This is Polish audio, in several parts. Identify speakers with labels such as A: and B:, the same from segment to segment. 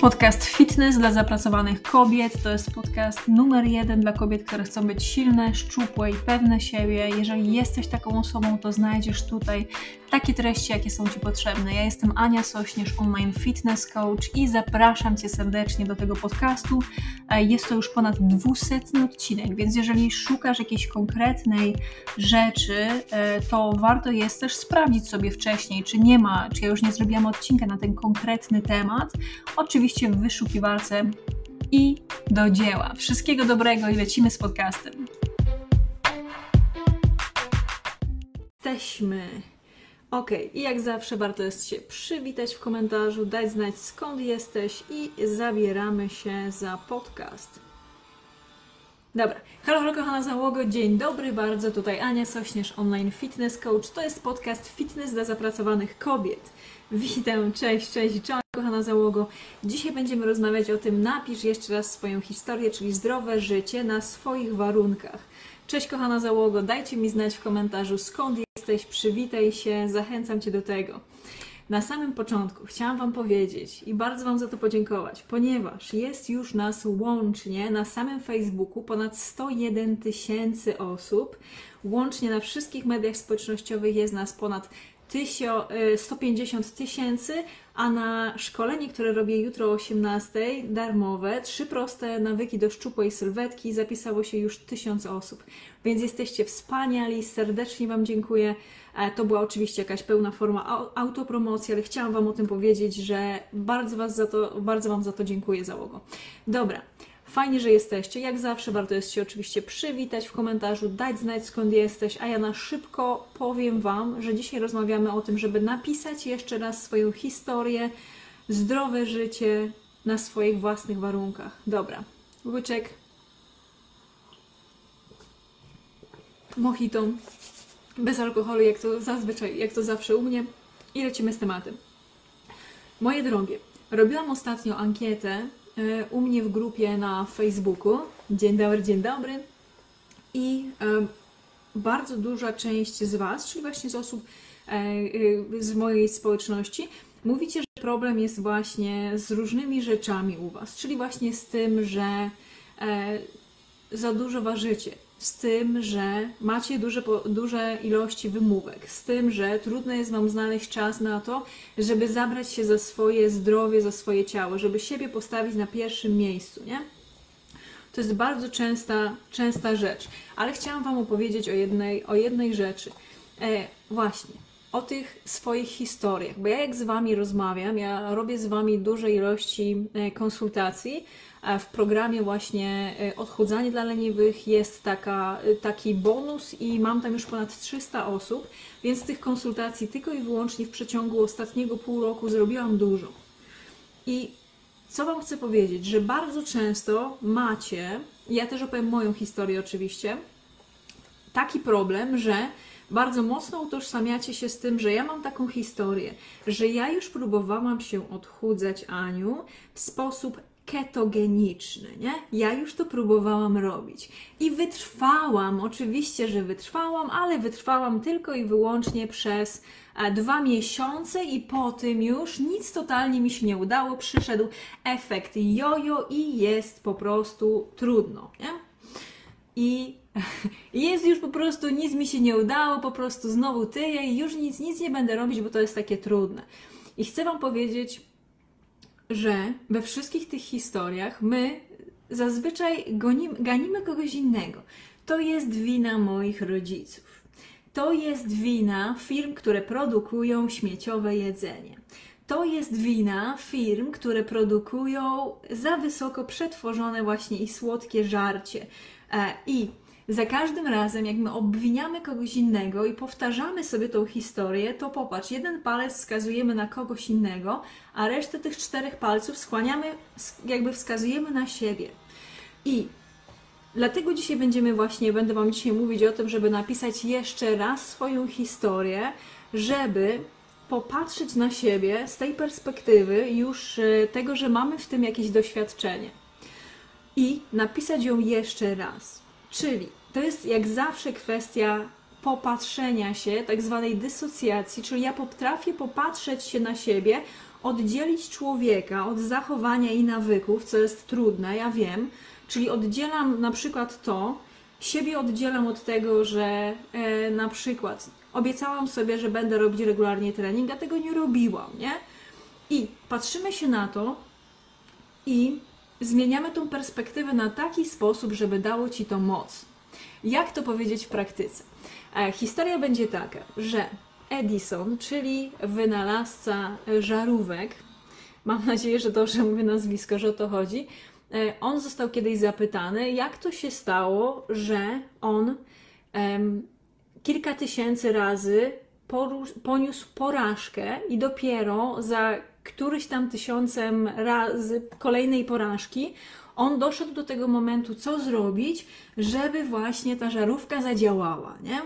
A: Podcast Fitness dla zapracowanych kobiet to jest podcast numer jeden dla kobiet, które chcą być silne, szczupłe i pewne siebie. Jeżeli jesteś taką osobą, to znajdziesz tutaj takie treści, jakie są Ci potrzebne. Ja jestem Ania Sośnierz, online fitness coach i zapraszam Cię serdecznie do tego podcastu. E, jest to już ponad dwusetny odcinek, więc jeżeli szukasz jakiejś konkretnej rzeczy, e, to warto jest też sprawdzić sobie wcześniej, czy nie ma, czy ja już nie zrobiłam odcinka na ten konkretny temat. Oczywiście w wyszukiwarce i do dzieła. Wszystkiego dobrego i lecimy z podcastem. Jesteśmy. Ok, i jak zawsze warto jest się przywitać w komentarzu, dać znać skąd jesteś i zabieramy się za podcast. Dobra, halo, halo kochana załogo, dzień dobry bardzo, tutaj Ania Sośnierz, online fitness coach. To jest podcast Fitness dla zapracowanych kobiet. Witam, cześć, cześć, cześć kochana załogo. Dzisiaj będziemy rozmawiać o tym, napisz jeszcze raz swoją historię, czyli zdrowe życie na swoich warunkach. Cześć kochana załogo, dajcie mi znać w komentarzu skąd jesteś, przywitaj się, zachęcam Cię do tego. Na samym początku chciałam Wam powiedzieć i bardzo Wam za to podziękować, ponieważ jest już nas łącznie na samym Facebooku ponad 101 tysięcy osób. Łącznie na wszystkich mediach społecznościowych jest nas ponad 150 y, tysięcy, a na szkolenie, które robię jutro o 18, darmowe, trzy proste nawyki do szczupłej sylwetki, zapisało się już tysiąc osób. Więc jesteście wspaniali, serdecznie Wam dziękuję. E, to była oczywiście jakaś pełna forma autopromocji, ale chciałam Wam o tym powiedzieć, że bardzo, was za to, bardzo Wam za to dziękuję, załogo. Dobra, Fajnie, że jesteście. Jak zawsze warto jest się oczywiście przywitać w komentarzu, dać znać skąd jesteś, a ja na szybko powiem Wam, że dzisiaj rozmawiamy o tym, żeby napisać jeszcze raz swoją historię, zdrowe życie na swoich własnych warunkach. Dobra, łyczek. Mojito, bez alkoholu, jak to zazwyczaj, jak to zawsze u mnie i lecimy z tematem. Moje drogie, robiłam ostatnio ankietę u mnie w grupie na Facebooku. Dzień dobry, dzień dobry. I e, bardzo duża część z Was, czyli właśnie z osób e, z mojej społeczności, mówicie, że problem jest właśnie z różnymi rzeczami u Was, czyli właśnie z tym, że za dużo ważycie, z tym, że macie duże, duże ilości wymówek, z tym, że trudno jest Wam znaleźć czas na to, żeby zabrać się za swoje zdrowie, za swoje ciało, żeby siebie postawić na pierwszym miejscu, nie? To jest bardzo częsta, częsta rzecz, ale chciałam Wam opowiedzieć o jednej, o jednej rzeczy. E, właśnie, o tych swoich historiach, bo ja jak z Wami rozmawiam, ja robię z Wami duże ilości e, konsultacji, w programie właśnie e, Odchudzanie dla leniwych jest taka, e, taki bonus i mam tam już ponad 300 osób, więc tych konsultacji tylko i wyłącznie w przeciągu ostatniego pół roku zrobiłam dużo. I co Wam chcę powiedzieć, że bardzo często macie, ja też opowiem moją historię oczywiście, taki problem, że bardzo mocno utożsamiacie się z tym, że ja mam taką historię, że ja już próbowałam się odchudzać Aniu w sposób ketogeniczny, nie? Ja już to próbowałam robić i wytrwałam, oczywiście, że wytrwałam, ale wytrwałam tylko i wyłącznie przez e, dwa miesiące i po tym już nic totalnie mi się nie udało. Przyszedł efekt jojo i jest po prostu trudno, nie? I jest już po prostu, nic mi się nie udało, po prostu znowu tyję i już nic, nic nie będę robić, bo to jest takie trudne. I chcę Wam powiedzieć, że we wszystkich tych historiach my zazwyczaj ganimy kogoś innego. To jest wina moich rodziców. To jest wina firm, które produkują śmieciowe jedzenie. To jest wina firm, które produkują za wysoko przetworzone właśnie i słodkie żarcie. E, I za każdym razem, jak my obwiniamy kogoś innego i powtarzamy sobie tą historię, to popatrz, jeden palec wskazujemy na kogoś innego, a resztę tych czterech palców skłaniamy, jakby wskazujemy na siebie. I dlatego dzisiaj będziemy właśnie, będę Wam dzisiaj mówić o tym, żeby napisać jeszcze raz swoją historię, żeby popatrzeć na siebie z tej perspektywy już e, tego, że mamy w tym jakieś doświadczenie. I napisać ją jeszcze raz. Czyli to jest jak zawsze kwestia popatrzenia się, tak zwanej dysocjacji, czyli ja potrafię popatrzeć się na siebie, oddzielić człowieka od zachowania i nawyków, co jest trudne, ja wiem, czyli oddzielam na przykład to, siebie oddzielam od tego, że e, na przykład obiecałam sobie, że będę robić regularnie trening, a tego nie robiłam, nie? I patrzymy się na to i zmieniamy tą perspektywę na taki sposób, żeby dało ci to moc. Jak to powiedzieć w praktyce? E, historia będzie taka, że Edison, czyli wynalazca żarówek, mam nadzieję, że dobrze mówię nazwisko, że o to chodzi, e, on został kiedyś zapytany, jak to się stało, że on kilka tysięcy razy poniósł porażkę i dopiero za któryś tam tysiącem razy kolejnej porażki on doszedł do tego momentu, co zrobić, żeby właśnie ta żarówka zadziałała, nie?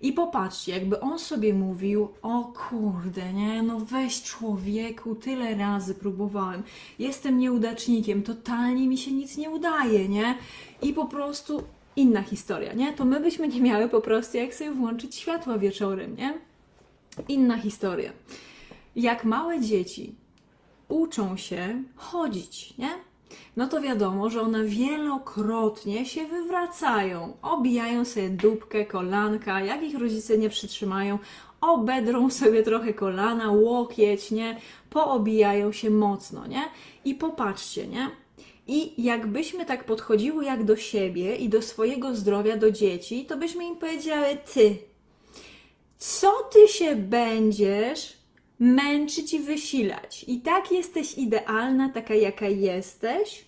A: I popatrzcie, jakby on sobie mówił, o kurde, nie, no weź człowieku, tyle razy próbowałem, jestem nieudacznikiem, totalnie mi się nic nie udaje, nie? I po prostu inna historia, nie? To my byśmy nie miały po prostu jak sobie włączyć światła wieczorem, nie? Inna historia. Jak małe dzieci uczą się chodzić, nie? No to wiadomo, że one wielokrotnie się wywracają, obijają sobie dupkę, kolanka, jak ich rodzice nie przytrzymają, obedrą sobie trochę kolana, łokieć, nie? Poobijają się mocno, nie? I popatrzcie, nie? I jakbyśmy tak podchodziły jak do siebie i do swojego zdrowia, do dzieci, to byśmy im powiedziały, ty, co ty się będziesz męczyć i wysilać? I tak jesteś idealna, taka jaka jesteś.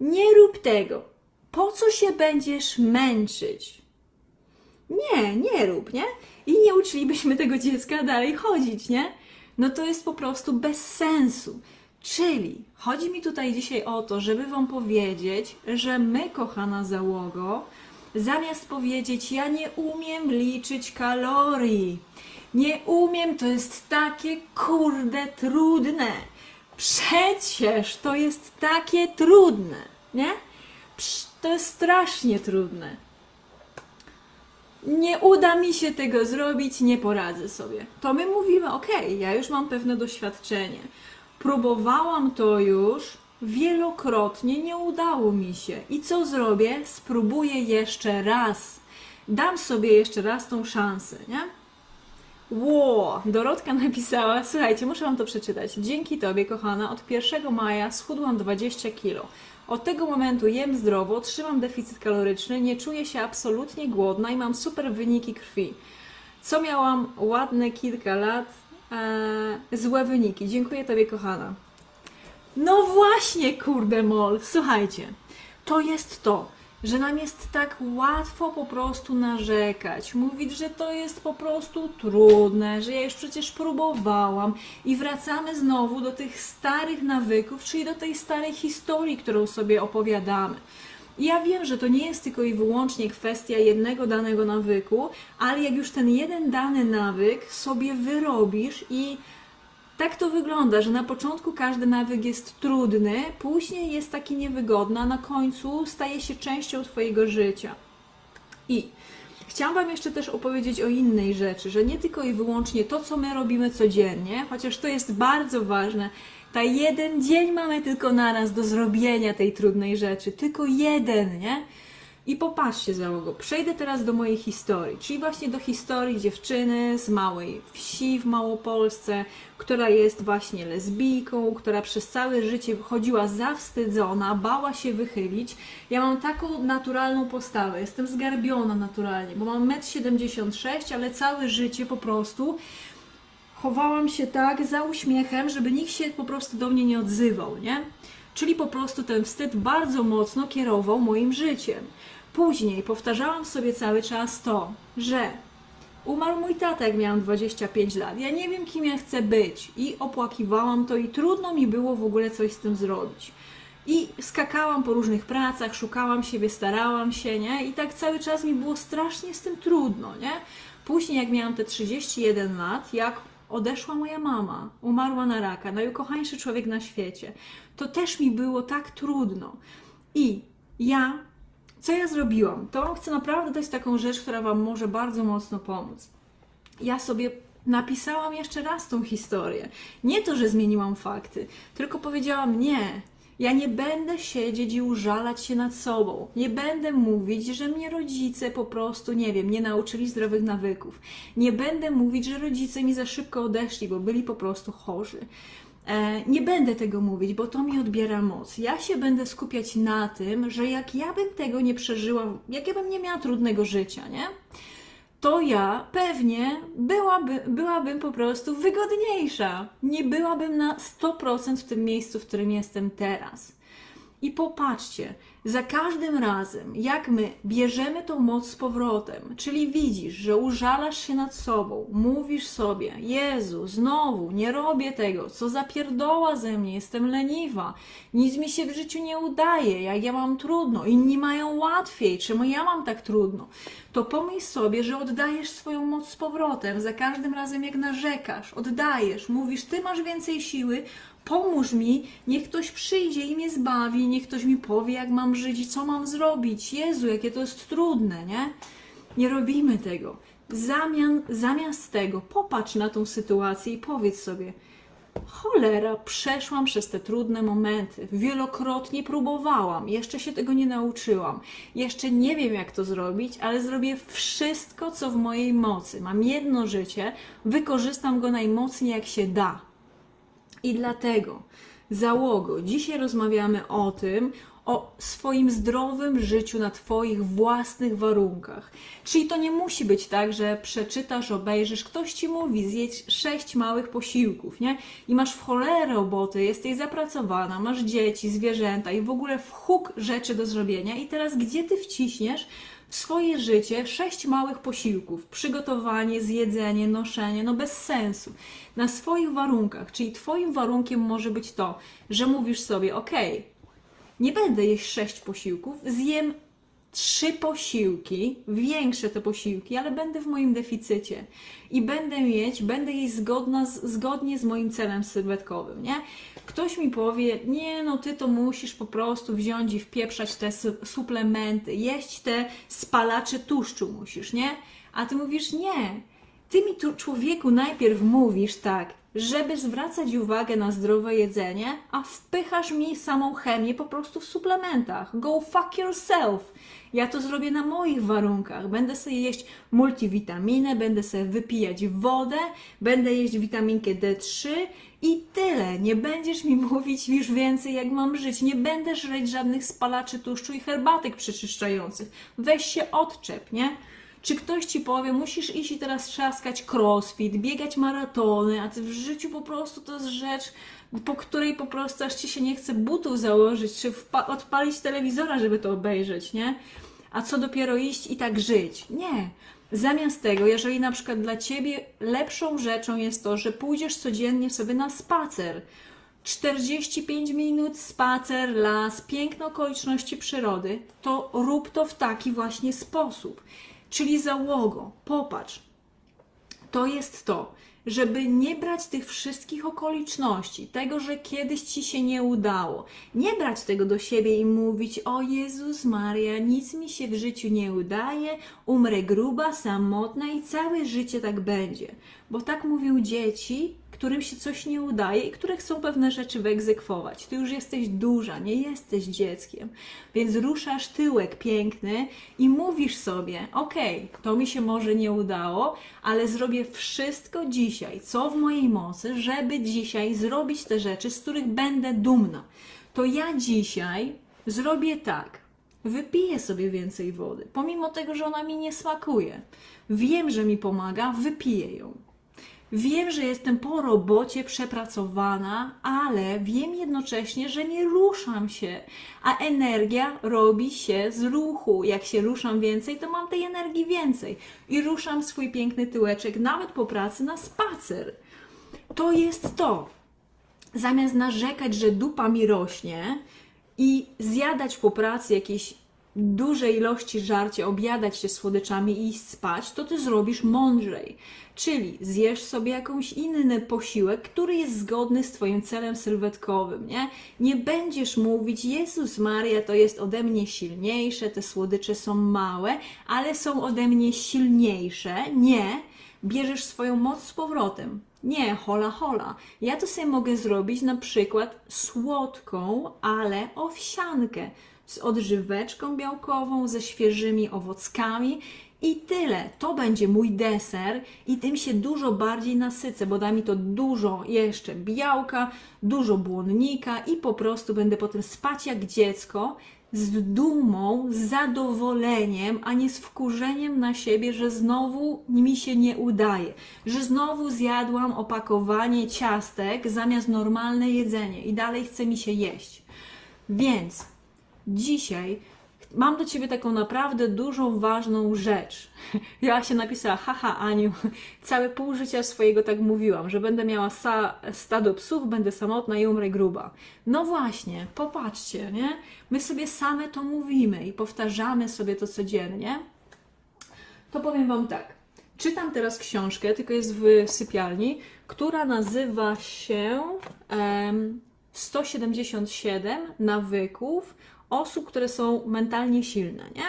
A: Nie rób tego. Po co się będziesz męczyć? Nie, nie rób, nie? I nie uczylibyśmy tego dziecka dalej chodzić, nie? No to jest po prostu bez sensu. Czyli chodzi mi tutaj dzisiaj o to, żeby Wam powiedzieć, że my, kochana załogo, zamiast powiedzieć, ja nie umiem liczyć kalorii, nie umiem, to jest takie kurde trudne. Przecież to jest takie trudne, nie? Psz, To jest strasznie trudne. Nie uda mi się tego zrobić, nie poradzę sobie. To my mówimy, ok, ja już mam pewne doświadczenie. Próbowałam to już wielokrotnie, nie udało mi się. I co zrobię? Spróbuję jeszcze raz. Dam sobie jeszcze raz tą szansę, nie? Ło, Dorotka napisała, słuchajcie, muszę Wam to przeczytać. Dzięki Tobie, kochana, od 1 maja schudłam 20 kilo. Od tego momentu jem zdrowo, trzymam deficyt kaloryczny, nie czuję się absolutnie głodna i mam super wyniki krwi. Co miałam ładne kilka lat, e, złe wyniki. Dziękuję Tobie, kochana. No właśnie, kurde mol, słuchajcie, to jest to, że nam jest tak łatwo po prostu narzekać, mówić, że to jest po prostu trudne, że ja już przecież próbowałam i wracamy znowu do tych starych nawyków, czyli do tej starej historii, którą sobie opowiadamy. Ja wiem, że to nie jest tylko i wyłącznie kwestia jednego danego nawyku, ale jak już ten jeden dany nawyk sobie wyrobisz i tak to wygląda, że na początku każdy nawyk jest trudny, później jest taki niewygodny, a na końcu staje się częścią Twojego życia. I chciałam Wam jeszcze też opowiedzieć o innej rzeczy, że nie tylko i wyłącznie to, co my robimy codziennie, chociaż to jest bardzo ważne. Ta jeden dzień mamy tylko naraz do zrobienia tej trudnej rzeczy, tylko jeden, nie? I popatrzcie, załogo, przejdę teraz do mojej historii, czyli właśnie do historii dziewczyny z małej wsi w Małopolsce, która jest właśnie lesbijką, która przez całe życie chodziła zawstydzona, bała się wychylić. Ja mam taką naturalną postawę, jestem zgarbiona naturalnie, bo mam 1,76 m, ale całe życie po prostu chowałam się tak za uśmiechem, żeby nikt się po prostu do mnie nie odzywał, nie? Czyli po prostu ten wstyd bardzo mocno kierował moim życiem. Później powtarzałam sobie cały czas to, że umarł mój tata, jak miałam 25 lat. Ja nie wiem, kim ja chcę być. I opłakiwałam to i trudno mi było w ogóle coś z tym zrobić. I skakałam po różnych pracach, szukałam siebie, starałam się, nie? I tak cały czas mi było strasznie z tym trudno, nie? Później, jak miałam te 31 lat, jak odeszła moja mama, umarła na raka, najukochańszy człowiek na świecie, to też mi było tak trudno. I ja co ja zrobiłam? To chcę naprawdę dać taką rzecz, która Wam może bardzo mocno pomóc. Ja sobie napisałam jeszcze raz tą historię. Nie to, że zmieniłam fakty, tylko powiedziałam nie. Ja nie będę siedzieć i użalać się nad sobą. Nie będę mówić, że mnie rodzice po prostu, nie wiem, nie nauczyli zdrowych nawyków. Nie będę mówić, że rodzice mi za szybko odeszli, bo byli po prostu chorzy. E, nie będę tego mówić, bo to mi odbiera moc. Ja się będę skupiać na tym, że jak ja bym tego nie przeżyła, jak ja bym nie miała trudnego życia, nie? to ja pewnie byłaby, byłabym po prostu wygodniejsza. Nie byłabym na 100% w tym miejscu, w którym jestem teraz. I popatrzcie, za każdym razem, jak my bierzemy tą moc z powrotem, czyli widzisz, że użalasz się nad sobą, mówisz sobie, Jezu, znowu nie robię tego, co zapierdoła ze mnie, jestem leniwa, nic mi się w życiu nie udaje, jak ja mam trudno, inni mają łatwiej, czemu ja mam tak trudno, to pomyśl sobie, że oddajesz swoją moc z powrotem, za każdym razem jak narzekasz, oddajesz, mówisz, ty masz więcej siły, pomóż mi, niech ktoś przyjdzie i mnie zbawi, niech ktoś mi powie, jak mam żyć i co mam zrobić. Jezu, jakie to jest trudne, nie? Nie robimy tego. Zamian, zamiast tego popatrz na tą sytuację i powiedz sobie, cholera, przeszłam przez te trudne momenty, wielokrotnie próbowałam, jeszcze się tego nie nauczyłam, jeszcze nie wiem jak to zrobić, ale zrobię wszystko, co w mojej mocy. Mam jedno życie, wykorzystam go najmocniej jak się da. I dlatego, załogo, dzisiaj rozmawiamy o tym, o swoim zdrowym życiu na Twoich własnych warunkach. Czyli to nie musi być tak, że przeczytasz, obejrzysz, ktoś Ci mówi, zjedź sześć małych posiłków, nie? I masz w cholerę roboty, jesteś zapracowana, masz dzieci, zwierzęta i w ogóle w huk rzeczy do zrobienia i teraz gdzie Ty wciśniesz swoje życie sześć małych posiłków, przygotowanie, zjedzenie, noszenie, no bez sensu. Na swoich warunkach, czyli Twoim warunkiem może być to, że mówisz sobie, ok, nie będę jeść sześć posiłków, zjem trzy posiłki, większe te posiłki, ale będę w moim deficycie i będę mieć, będę jeść zgodna z, zgodnie z moim celem sylwetkowym, nie? Ktoś mi powie, nie no, ty to musisz po prostu wziąć i wpieprzać te suplementy, jeść te spalacze tłuszczu musisz, nie? A ty mówisz, nie, ty mi tu człowieku najpierw mówisz tak, żeby zwracać uwagę na zdrowe jedzenie, a wpychasz mi samą chemię po prostu w suplementach. Go fuck yourself. Ja to zrobię na moich warunkach. Będę sobie jeść multivitaminę, będę sobie wypijać wodę, będę jeść witaminkę D3 i tyle. Nie będziesz mi mówić już więcej, jak mam żyć. Nie będę żreć żadnych spalaczy tłuszczu i herbatek przeczyszczających. Weź się odczep, nie? Czy ktoś ci powie, musisz iść i teraz trzaskać crossfit, biegać maratony, a w życiu po prostu to jest rzecz, po której po prostu aż ci się nie chce butów założyć, czy odpalić telewizora, żeby to obejrzeć, nie? A co dopiero iść i tak żyć? Nie. Zamiast tego, jeżeli na przykład dla ciebie lepszą rzeczą jest to, że pójdziesz codziennie sobie na spacer, 45 minut spacer, las, piękne okoliczności przyrody, to rób to w taki właśnie sposób. Czyli załogo, popatrz, to jest to, żeby nie brać tych wszystkich okoliczności, tego, że kiedyś ci się nie udało, nie brać tego do siebie i mówić: O Jezus Maria, nic mi się w życiu nie udaje, umrę gruba, samotna i całe życie tak będzie. Bo tak mówią dzieci, którym się coś nie udaje i które chcą pewne rzeczy wyegzekwować. Ty już jesteś duża, nie jesteś dzieckiem, więc ruszasz tyłek piękny i mówisz sobie: OK, to mi się może nie udało, ale zrobię wszystko dzisiaj, co w mojej mocy, żeby dzisiaj zrobić te rzeczy, z których będę dumna. To ja dzisiaj zrobię tak. Wypiję sobie więcej wody, pomimo tego, że ona mi nie smakuje. Wiem, że mi pomaga, wypiję ją. Wiem, że jestem po robocie przepracowana, ale wiem jednocześnie, że nie ruszam się, a energia robi się z ruchu. Jak się ruszam więcej, to mam tej energii więcej i ruszam swój piękny tyłeczek nawet po pracy na spacer. To jest to. Zamiast narzekać, że dupa mi rośnie i zjadać po pracy jakieś dużej ilości żarcia, obiadać się słodyczami i iść spać, to ty zrobisz mądrzej. Czyli zjesz sobie jakąś inny posiłek, który jest zgodny z Twoim celem sylwetkowym, nie? Nie będziesz mówić, Jezus Maria, to jest ode mnie silniejsze, te słodycze są małe, ale są ode mnie silniejsze. Nie, bierzesz swoją moc z powrotem. Nie, hola hola. Ja to sobie mogę zrobić na przykład słodką, ale owsiankę z odżyweczką białkową, ze świeżymi owockami i tyle. To będzie mój deser i tym się dużo bardziej nasycę, bo da mi to dużo jeszcze białka, dużo błonnika i po prostu będę potem spać jak dziecko z dumą, z zadowoleniem, a nie z wkurzeniem na siebie, że znowu mi się nie udaje, że znowu zjadłam opakowanie ciastek zamiast normalne jedzenie i dalej chce mi się jeść. Więc dzisiaj mam do Ciebie taką naprawdę dużą, ważną rzecz. Ja się napisała, haha Aniu, całe pół życia swojego tak mówiłam, że będę miała stado psów, będę samotna i umrę gruba. No właśnie, popatrzcie, nie? My sobie same to mówimy i powtarzamy sobie to codziennie. To powiem Wam tak. Czytam teraz książkę, tylko jest w sypialni, która nazywa się um, 177 nawyków osób, które są mentalnie silne, nie?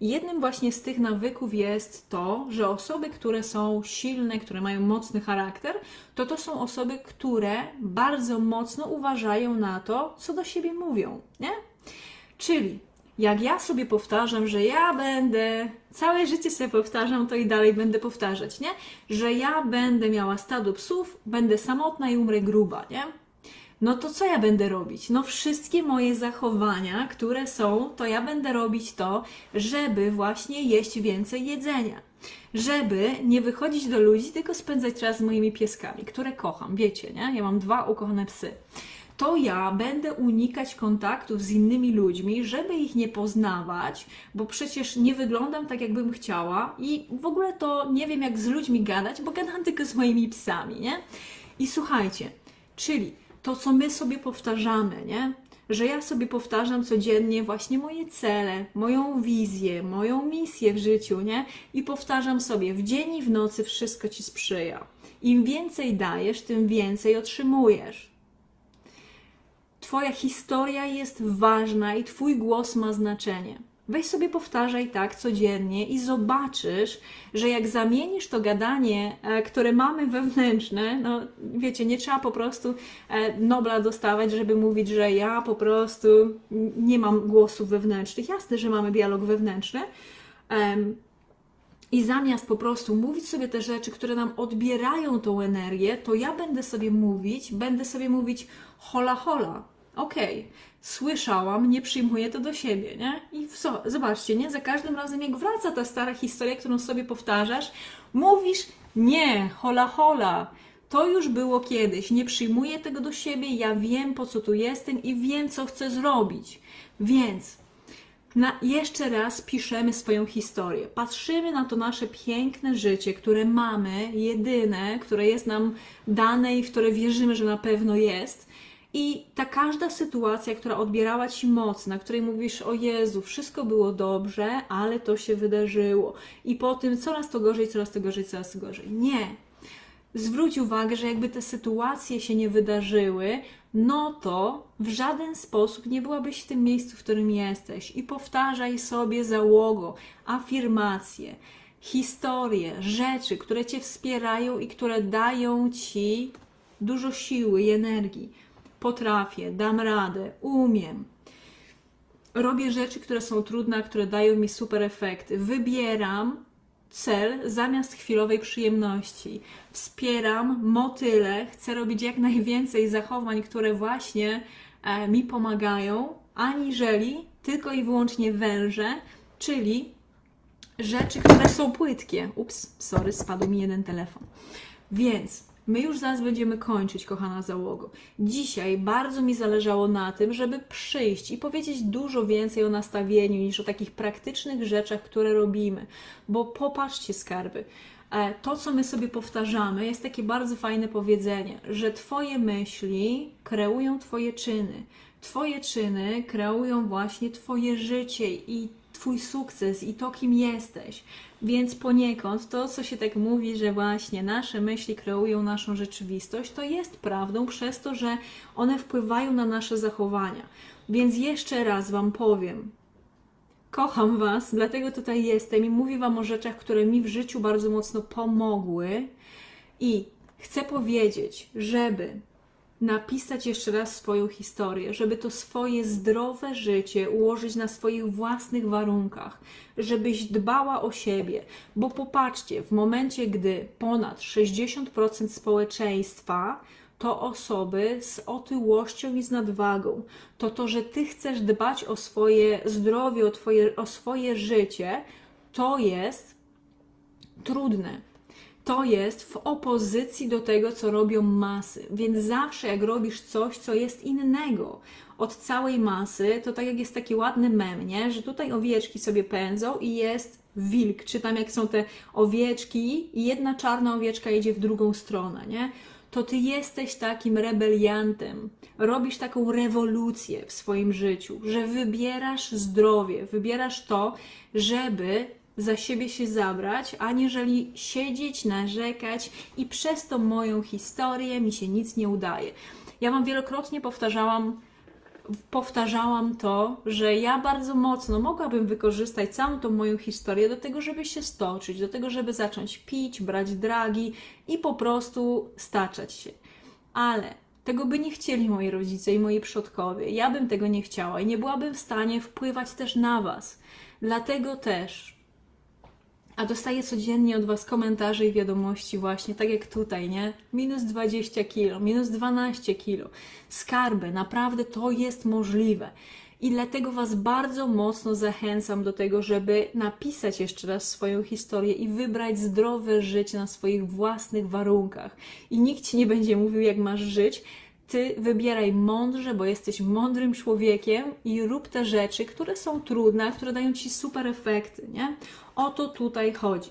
A: Jednym właśnie z tych nawyków jest to, że osoby, które są silne, które mają mocny charakter, to to są osoby, które bardzo mocno uważają na to, co do siebie mówią, nie? Czyli jak ja sobie powtarzam, że ja będę, całe życie sobie powtarzam to i dalej będę powtarzać, nie? Że ja będę miała stado psów, będę samotna i umrę gruba, nie? No to co ja będę robić? No wszystkie moje zachowania, które są, to ja będę robić to, żeby właśnie jeść więcej jedzenia. Żeby nie wychodzić do ludzi, tylko spędzać czas z moimi pieskami, które kocham, wiecie, nie? Ja mam dwa ukochane psy to ja będę unikać kontaktów z innymi ludźmi, żeby ich nie poznawać, bo przecież nie wyglądam tak, jakbym chciała i w ogóle to nie wiem, jak z ludźmi gadać, bo gadam tylko z moimi psami, nie? I słuchajcie, czyli to, co my sobie powtarzamy, nie? Że ja sobie powtarzam codziennie właśnie moje cele, moją wizję, moją misję w życiu, nie? I powtarzam sobie w dzień i w nocy wszystko ci sprzyja. Im więcej dajesz, tym więcej otrzymujesz. Twoja historia jest ważna i Twój głos ma znaczenie. Weź sobie powtarzaj tak codziennie i zobaczysz, że jak zamienisz to gadanie, e, które mamy wewnętrzne, no wiecie, nie trzeba po prostu e, Nobla dostawać, żeby mówić, że ja po prostu nie mam głosów wewnętrznych. Jasne, że mamy dialog wewnętrzny. I zamiast po prostu mówić sobie te rzeczy, które nam odbierają tą energię, to ja będę sobie mówić, będę sobie mówić hola hola, okej, okay, słyszałam, nie przyjmuję to do siebie, nie? I so, zobaczcie, nie? Za każdym razem, jak wraca ta stara historia, którą sobie powtarzasz, mówisz, nie, hola hola, to już było kiedyś, nie przyjmuję tego do siebie, ja wiem, po co tu jestem i wiem, co chcę zrobić. Więc na, jeszcze raz piszemy swoją historię. Patrzymy na to nasze piękne życie, które mamy, jedyne, które jest nam dane i w które wierzymy, że na pewno jest i ta każda sytuacja, która odbierała ci moc, na której mówisz: O Jezu, wszystko było dobrze, ale to się wydarzyło. I po tym coraz to gorzej, coraz to gorzej, coraz to gorzej. Nie. Zwróć uwagę, że jakby te sytuacje się nie wydarzyły, no to w żaden sposób nie byłabyś w tym miejscu, w którym jesteś. I powtarzaj sobie załogo, afirmacje, historie, rzeczy, które cię wspierają i które dają ci dużo siły i energii potrafię, dam radę, umiem. Robię rzeczy, które są trudne, które dają mi super efekty. Wybieram cel zamiast chwilowej przyjemności. Wspieram motyle, chcę robić jak najwięcej zachowań, które właśnie e, mi pomagają, aniżeli tylko i wyłącznie węże, czyli rzeczy, które są płytkie. Ups, sorry, spadł mi jeden telefon. Więc My już zaraz będziemy kończyć, kochana załogo. Dzisiaj bardzo mi zależało na tym, żeby przyjść i powiedzieć dużo więcej o nastawieniu niż o takich praktycznych rzeczach, które robimy. Bo popatrzcie, skarby. E, to, co my sobie powtarzamy, jest takie bardzo fajne powiedzenie, że Twoje myśli kreują Twoje czyny. Twoje czyny kreują właśnie Twoje życie i Twój sukces i to, kim jesteś. Więc poniekąd to, co się tak mówi, że właśnie nasze myśli kreują naszą rzeczywistość, to jest prawdą przez to, że one wpływają na nasze zachowania. Więc jeszcze raz Wam powiem, kocham Was, dlatego tutaj jestem i mówię Wam o rzeczach, które mi w życiu bardzo mocno pomogły. I chcę powiedzieć, żeby napisać jeszcze raz swoją historię, żeby to swoje zdrowe życie ułożyć na swoich własnych warunkach, żebyś dbała o siebie, bo popatrzcie, w momencie, gdy ponad 60% społeczeństwa to osoby z otyłością i z nadwagą, to to, że ty chcesz dbać o swoje zdrowie, o, twoje, o swoje życie, to jest trudne to jest w opozycji do tego, co robią masy. Więc zawsze, jak robisz coś, co jest innego od całej masy, to tak jak jest taki ładny mem, nie? że tutaj owieczki sobie pędzą i jest wilk, czy tam jak są te owieczki i jedna czarna owieczka idzie w drugą stronę, nie? To ty jesteś takim rebeliantem, robisz taką rewolucję w swoim życiu, że wybierasz zdrowie, wybierasz to, żeby za siebie się zabrać, aniżeli siedzieć, narzekać i przez tą moją historię mi się nic nie udaje. Ja Wam wielokrotnie powtarzałam, powtarzałam to, że ja bardzo mocno mogłabym wykorzystać całą tą moją historię do tego, żeby się stoczyć, do tego, żeby zacząć pić, brać dragi i po prostu staczać się. Ale tego by nie chcieli moi rodzice i moi przodkowie. Ja bym tego nie chciała i nie byłabym w stanie wpływać też na Was. Dlatego też a dostaję codziennie od Was komentarze i wiadomości właśnie, tak jak tutaj, nie? Minus 20 kilo, minus 12 kilo. Skarby, naprawdę to jest możliwe. I dlatego Was bardzo mocno zachęcam do tego, żeby napisać jeszcze raz swoją historię i wybrać zdrowe życie na swoich własnych warunkach. I nikt Ci nie będzie mówił, jak masz żyć, ty wybieraj mądrze, bo jesteś mądrym człowiekiem i rób te rzeczy, które są trudne, które dają ci super efekty, nie? O to tutaj chodzi.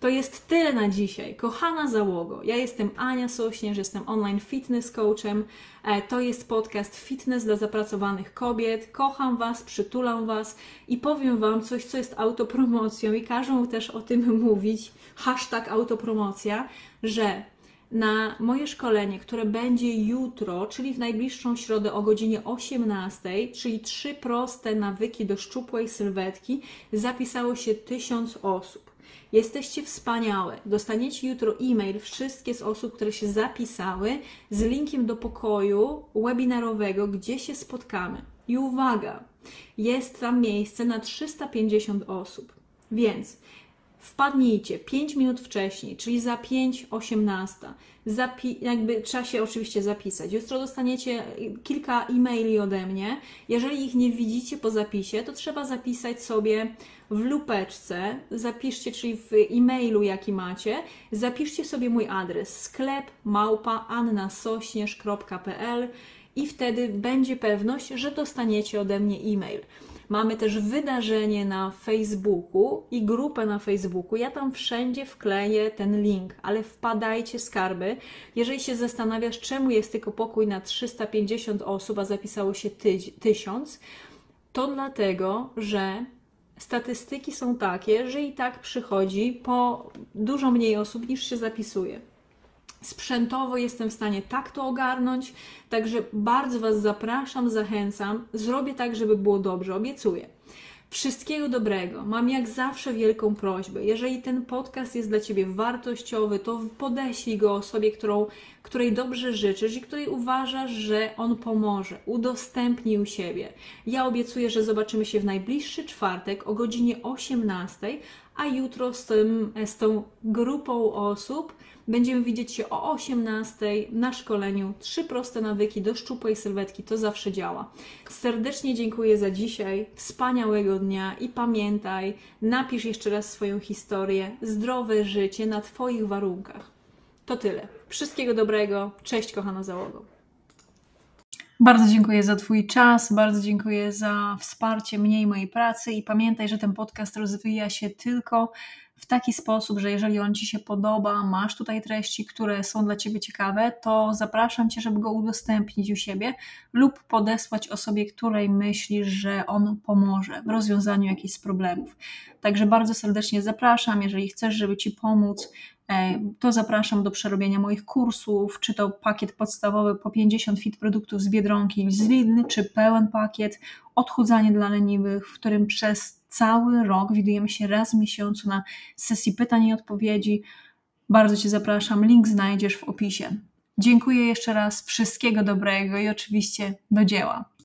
A: To jest tyle na dzisiaj. Kochana załogo, ja jestem Ania Sośnierz, jestem online fitness coachem. E, to jest podcast Fitness dla zapracowanych kobiet. Kocham Was, przytulam Was i powiem Wam coś, co jest autopromocją i każą też o tym mówić. Hashtag autopromocja, że na moje szkolenie, które będzie jutro, czyli w najbliższą środę o godzinie 18, czyli trzy proste nawyki do szczupłej sylwetki, zapisało się tysiąc osób. Jesteście wspaniałe. Dostaniecie jutro e-mail wszystkie z osób, które się zapisały z linkiem do pokoju webinarowego, gdzie się spotkamy. I uwaga, jest tam miejsce na 350 osób. Więc wpadnijcie 5 minut wcześniej, czyli za 5.18. Zapi- jakby trzeba się oczywiście zapisać. Jutro dostaniecie kilka e-maili ode mnie. Jeżeli ich nie widzicie po zapisie, to trzeba zapisać sobie w lupeczce, zapiszcie, czyli w e-mailu jaki macie, zapiszcie sobie mój adres sklep małpa annasośnierz.pl i wtedy będzie pewność, że dostaniecie ode mnie e-mail. Mamy też wydarzenie na Facebooku i grupę na Facebooku. Ja tam wszędzie wkleję ten link, ale wpadajcie skarby. Jeżeli się zastanawiasz, czemu jest tylko pokój na 350 osób, a zapisało się 1000, to dlatego, że statystyki są takie, że i tak przychodzi po dużo mniej osób niż się zapisuje. Sprzętowo jestem w stanie tak to ogarnąć, także bardzo Was zapraszam, zachęcam. Zrobię tak, żeby było dobrze, obiecuję. Wszystkiego dobrego. Mam jak zawsze wielką prośbę. Jeżeli ten podcast jest dla Ciebie wartościowy, to podeślij go osobie, którą, której dobrze życzysz i której uważasz, że on pomoże. Udostępnij u siebie. Ja obiecuję, że zobaczymy się w najbliższy czwartek o godzinie 18, a jutro z, tym, z tą grupą osób Będziemy widzieć się o 18 na szkoleniu. Trzy proste nawyki do szczupłej sylwetki, to zawsze działa. Serdecznie dziękuję za dzisiaj, wspaniałego dnia i pamiętaj, napisz jeszcze raz swoją historię, zdrowe życie na Twoich warunkach. To tyle. Wszystkiego dobrego. Cześć, kochana załogo. Bardzo dziękuję za Twój czas, bardzo dziękuję za wsparcie mnie i mojej pracy i pamiętaj, że ten podcast rozwija się tylko w taki sposób, że jeżeli on Ci się podoba, masz tutaj treści, które są dla Ciebie ciekawe, to zapraszam Cię, żeby go udostępnić u siebie lub podesłać osobie, której myślisz, że on pomoże w rozwiązaniu jakichś problemów. Także bardzo serdecznie zapraszam. Jeżeli chcesz, żeby Ci pomóc, e, to zapraszam do przerobienia moich kursów, czy to pakiet podstawowy po 50 fit produktów z Biedronki, z Lidl, czy pełen pakiet odchudzanie dla leniwych, w którym przez cały rok widujemy się raz w miesiącu na sesji pytań i odpowiedzi. Bardzo Cię zapraszam, link znajdziesz w opisie. Dziękuję jeszcze raz, wszystkiego dobrego i oczywiście do dzieła.